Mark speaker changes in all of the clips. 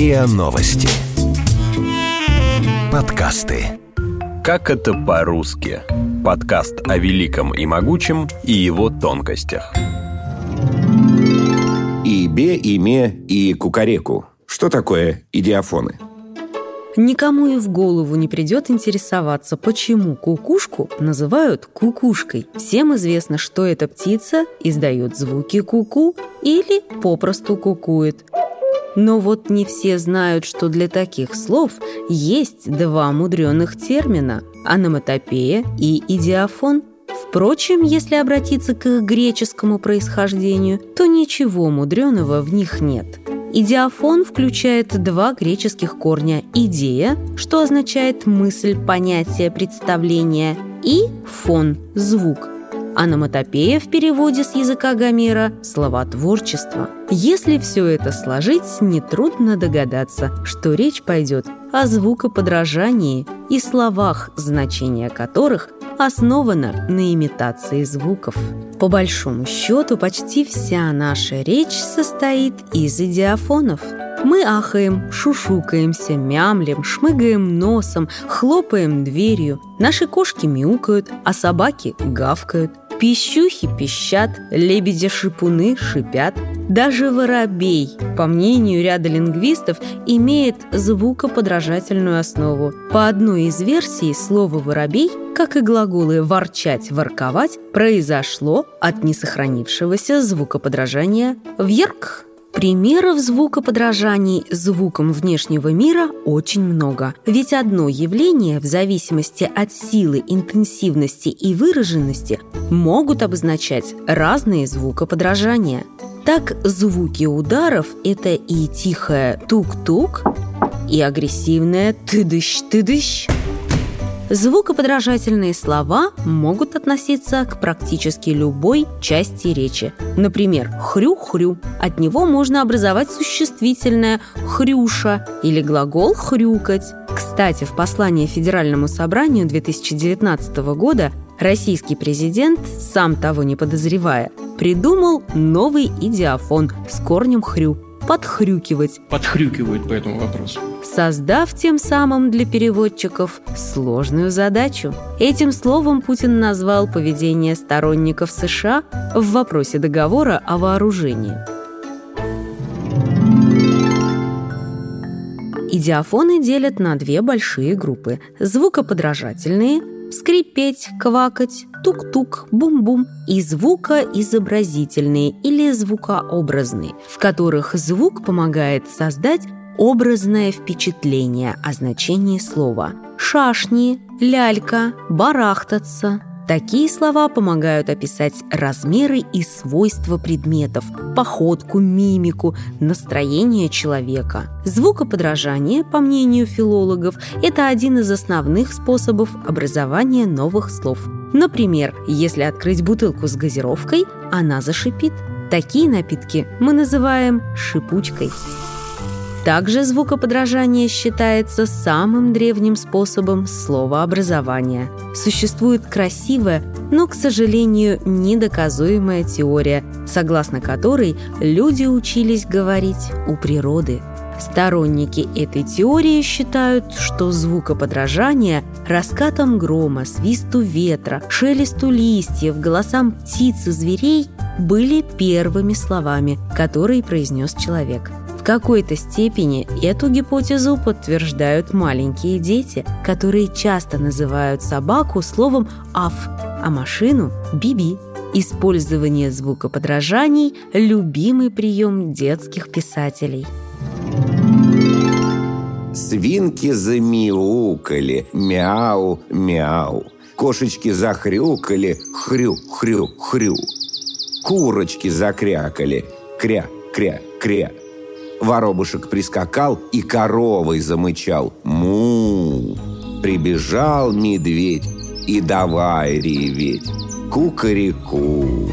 Speaker 1: РИА Новости. Подкасты.
Speaker 2: Как это по-русски? Подкаст о великом и могучем и его тонкостях.
Speaker 3: И бе, и ме, и кукареку. Что такое идиофоны?
Speaker 4: Никому и в голову не придет интересоваться, почему кукушку называют кукушкой. Всем известно, что эта птица издает звуки куку -ку или попросту кукует. Но вот не все знают, что для таких слов есть два мудреных термина – аноматопея и идиофон. Впрочем, если обратиться к их греческому происхождению, то ничего мудреного в них нет. Идиофон включает два греческих корня – идея, что означает мысль, понятие, представление, и фон – звук – Аноматопея в переводе с языка Гомера – словотворчество. Если все это сложить, нетрудно догадаться, что речь пойдет о звукоподражании и словах, значение которых основано на имитации звуков. По большому счету, почти вся наша речь состоит из идиофонов – мы ахаем, шушукаемся, мямлем, шмыгаем носом, хлопаем дверью. Наши кошки мяукают, а собаки гавкают. Пищухи пищат, лебеди-шипуны шипят. Даже воробей, по мнению ряда лингвистов, имеет звукоподражательную основу. По одной из версий слово «воробей», как и глаголы «ворчать», «ворковать», произошло от несохранившегося звукоподражания «вьерк». Примеров звукоподражаний звуком внешнего мира очень много. Ведь одно явление в зависимости от силы, интенсивности и выраженности могут обозначать разные звукоподражания. Так, звуки ударов – это и тихое тук-тук, и агрессивное тыдыщ-тыдыщ – Звукоподражательные слова могут относиться к практически любой части речи. Например, «хрю-хрю». От него можно образовать существительное «хрюша» или глагол «хрюкать». Кстати, в послании Федеральному собранию 2019 года российский президент, сам того не подозревая, придумал новый идиофон с корнем «хрю» подхрюкивать.
Speaker 5: Подхрюкивают по этому вопросу.
Speaker 4: Создав тем самым для переводчиков сложную задачу. Этим словом Путин назвал поведение сторонников США в вопросе договора о вооружении. Идиофоны делят на две большие группы – звукоподражательные – скрипеть, квакать, тук-тук, бум-бум и звукоизобразительные или звукообразные, в которых звук помогает создать образное впечатление о значении слова. Шашни, лялька, барахтаться, Такие слова помогают описать размеры и свойства предметов, походку, мимику, настроение человека. Звукоподражание, по мнению филологов, это один из основных способов образования новых слов. Например, если открыть бутылку с газировкой, она зашипит. Такие напитки мы называем шипучкой. Также звукоподражание считается самым древним способом словообразования. Существует красивая, но, к сожалению, недоказуемая теория, согласно которой люди учились говорить у природы. Сторонники этой теории считают, что звукоподражание раскатам грома, свисту ветра, шелесту листьев, голосам птиц и зверей были первыми словами, которые произнес человек – какой-то степени эту гипотезу подтверждают маленькие дети, которые часто называют собаку словом «аф», а машину «биби». Использование звукоподражаний – любимый прием детских писателей.
Speaker 3: Свинки замяукали, мяу, мяу. Кошечки захрюкали, хрю, хрю, хрю. Курочки закрякали, кря, кря, кря. Воробушек прискакал и коровой замычал. Му! Прибежал медведь и давай реветь. Кукареку.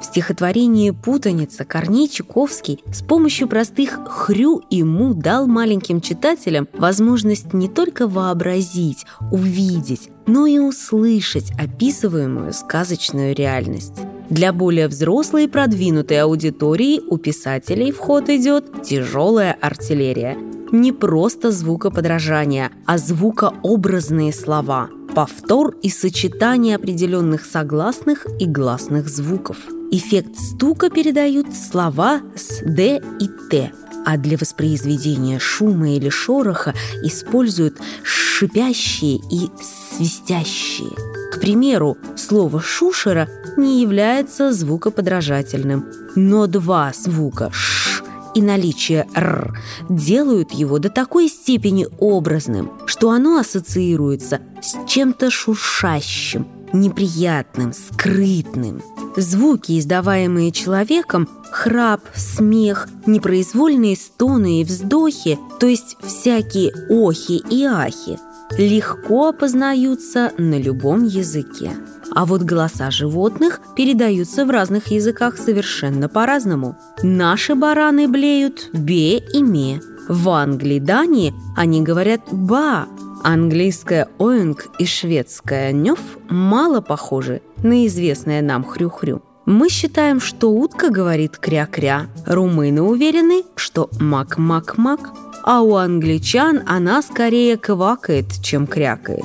Speaker 4: В стихотворении «Путаница» Корней Чуковский с помощью простых «хрю» и «му» дал маленьким читателям возможность не только вообразить, увидеть, но и услышать описываемую сказочную реальность. Для более взрослой и продвинутой аудитории у писателей в ход идет тяжелая артиллерия. Не просто звукоподражание, а звукообразные слова, повтор и сочетание определенных согласных и гласных звуков. Эффект стука передают слова с «д» и «т», а для воспроизведения шума или шороха используют шипящие и свистящие. Примеру, слово «шушера» не является звукоподражательным, но два звука «ш» и наличие «р» делают его до такой степени образным, что оно ассоциируется с чем-то шуршащим, неприятным, скрытным. Звуки, издаваемые человеком, храп, смех, непроизвольные стоны и вздохи, то есть всякие охи и ахи, легко опознаются на любом языке. А вот голоса животных передаются в разных языках совершенно по-разному. Наши бараны блеют «бе» и «ме». В Англии, Дании они говорят «ба», Английское «оинг» и шведское «нёв» мало похожи на известное нам «хрю-хрю». Мы считаем, что утка говорит «кря-кря», румыны уверены, что «мак-мак-мак», а у англичан она скорее квакает, чем крякает.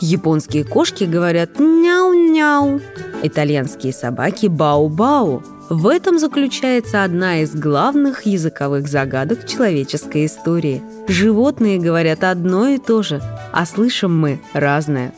Speaker 4: Японские кошки говорят «няу-няу», итальянские собаки «бау-бау», в этом заключается одна из главных языковых загадок человеческой истории. Животные говорят одно и то же, а слышим мы разное.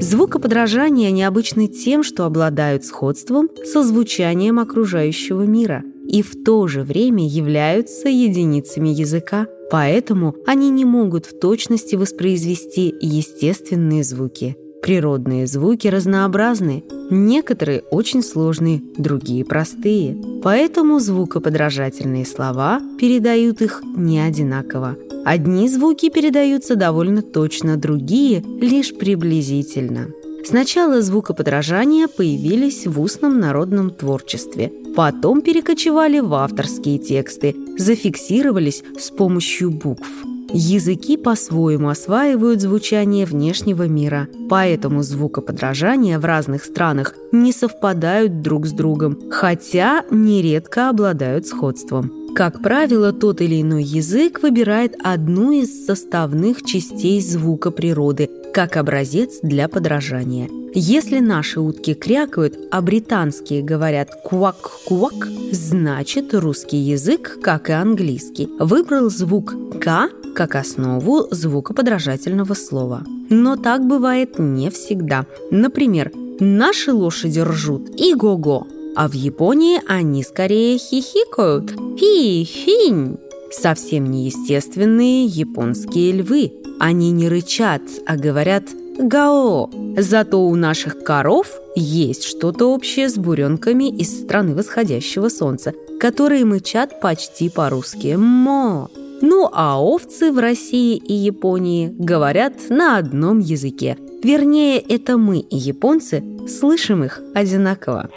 Speaker 4: Звукоподражания необычны тем, что обладают сходством со звучанием окружающего мира и в то же время являются единицами языка, поэтому они не могут в точности воспроизвести естественные звуки – Природные звуки разнообразны, некоторые очень сложные, другие простые. Поэтому звукоподражательные слова передают их не одинаково. Одни звуки передаются довольно точно, другие – лишь приблизительно. Сначала звукоподражания появились в устном народном творчестве, потом перекочевали в авторские тексты, зафиксировались с помощью букв – Языки по-своему осваивают звучание внешнего мира, поэтому звукоподражания в разных странах не совпадают друг с другом, хотя нередко обладают сходством. Как правило, тот или иной язык выбирает одну из составных частей звука природы как образец для подражания. Если наши утки крякают, а британские говорят «квак-квак», значит русский язык, как и английский, выбрал звук «к» как основу звукоподражательного слова. Но так бывает не всегда. Например, «наши лошади ржут» и «го-го», а в Японии они скорее хихикают «фи-финь». Совсем неестественные японские львы. Они не рычат, а говорят «гао». Зато у наших коров есть что-то общее с буренками из страны восходящего солнца, которые мычат почти по-русски «мо». Ну а овцы в России и Японии говорят на одном языке. Вернее, это мы и японцы слышим их одинаково.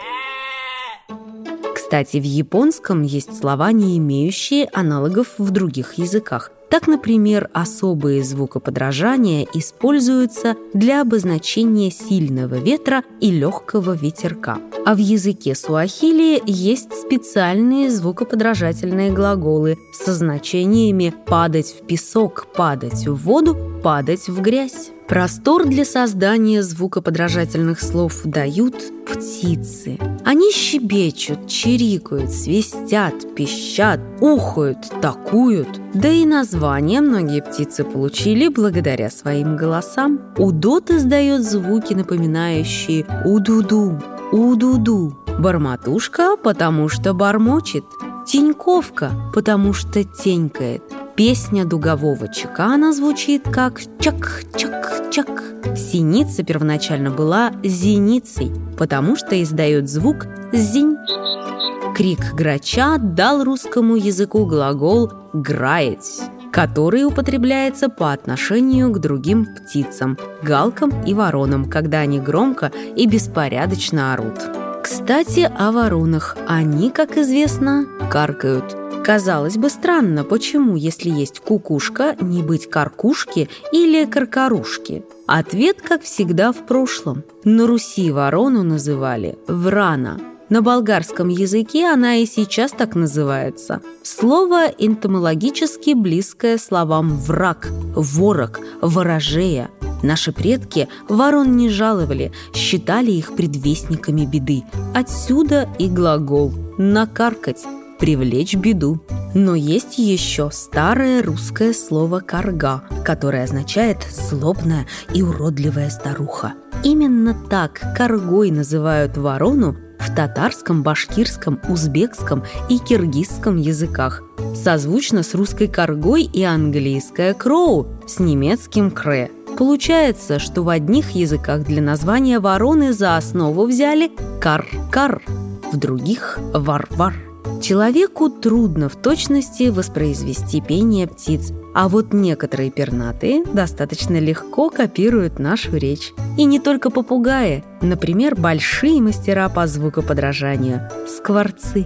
Speaker 4: Кстати, в японском есть слова, не имеющие аналогов в других языках. Так, например, особые звукоподражания используются для обозначения сильного ветра и легкого ветерка. А в языке суахили есть специальные звукоподражательные глаголы со значениями «падать в песок», «падать в воду», «падать в грязь». Простор для создания звукоподражательных слов дают птицы. Они щебечут, чирикают, свистят, пищат, ухают, такуют. Да и название многие птицы получили благодаря своим голосам. Удот издает звуки, напоминающие «уду-ду», «уду-ду». Барматушка, потому что бормочет. Теньковка, потому что тенькает. Песня дугового чекана звучит как чак-чак-чак. Синица первоначально была зеницей, потому что издает звук «зинь». Крик грача дал русскому языку глагол «граять», который употребляется по отношению к другим птицам, галкам и воронам, когда они громко и беспорядочно орут. Кстати, о воронах. Они, как известно, каркают. Казалось бы, странно, почему, если есть кукушка, не быть каркушки или каркарушки? Ответ, как всегда, в прошлом. На Руси ворону называли «врана», на болгарском языке она и сейчас так называется. Слово энтомологически близкое словам «враг», «ворог», «ворожея». Наши предки ворон не жаловали, считали их предвестниками беды. Отсюда и глагол «накаркать» – привлечь беду. Но есть еще старое русское слово «карга», которое означает «злобная и уродливая старуха». Именно так каргой называют ворону в татарском, башкирском, узбекском и киргизском языках. Созвучно с русской каргой и английское кроу с немецким кре. Получается, что в одних языках для названия вороны за основу взяли кар-кар, в других – вар-вар. Человеку трудно в точности воспроизвести пение птиц, а вот некоторые пернатые достаточно легко копируют нашу речь. И не только попугаи, например, большие мастера по звукоподражанию – скворцы.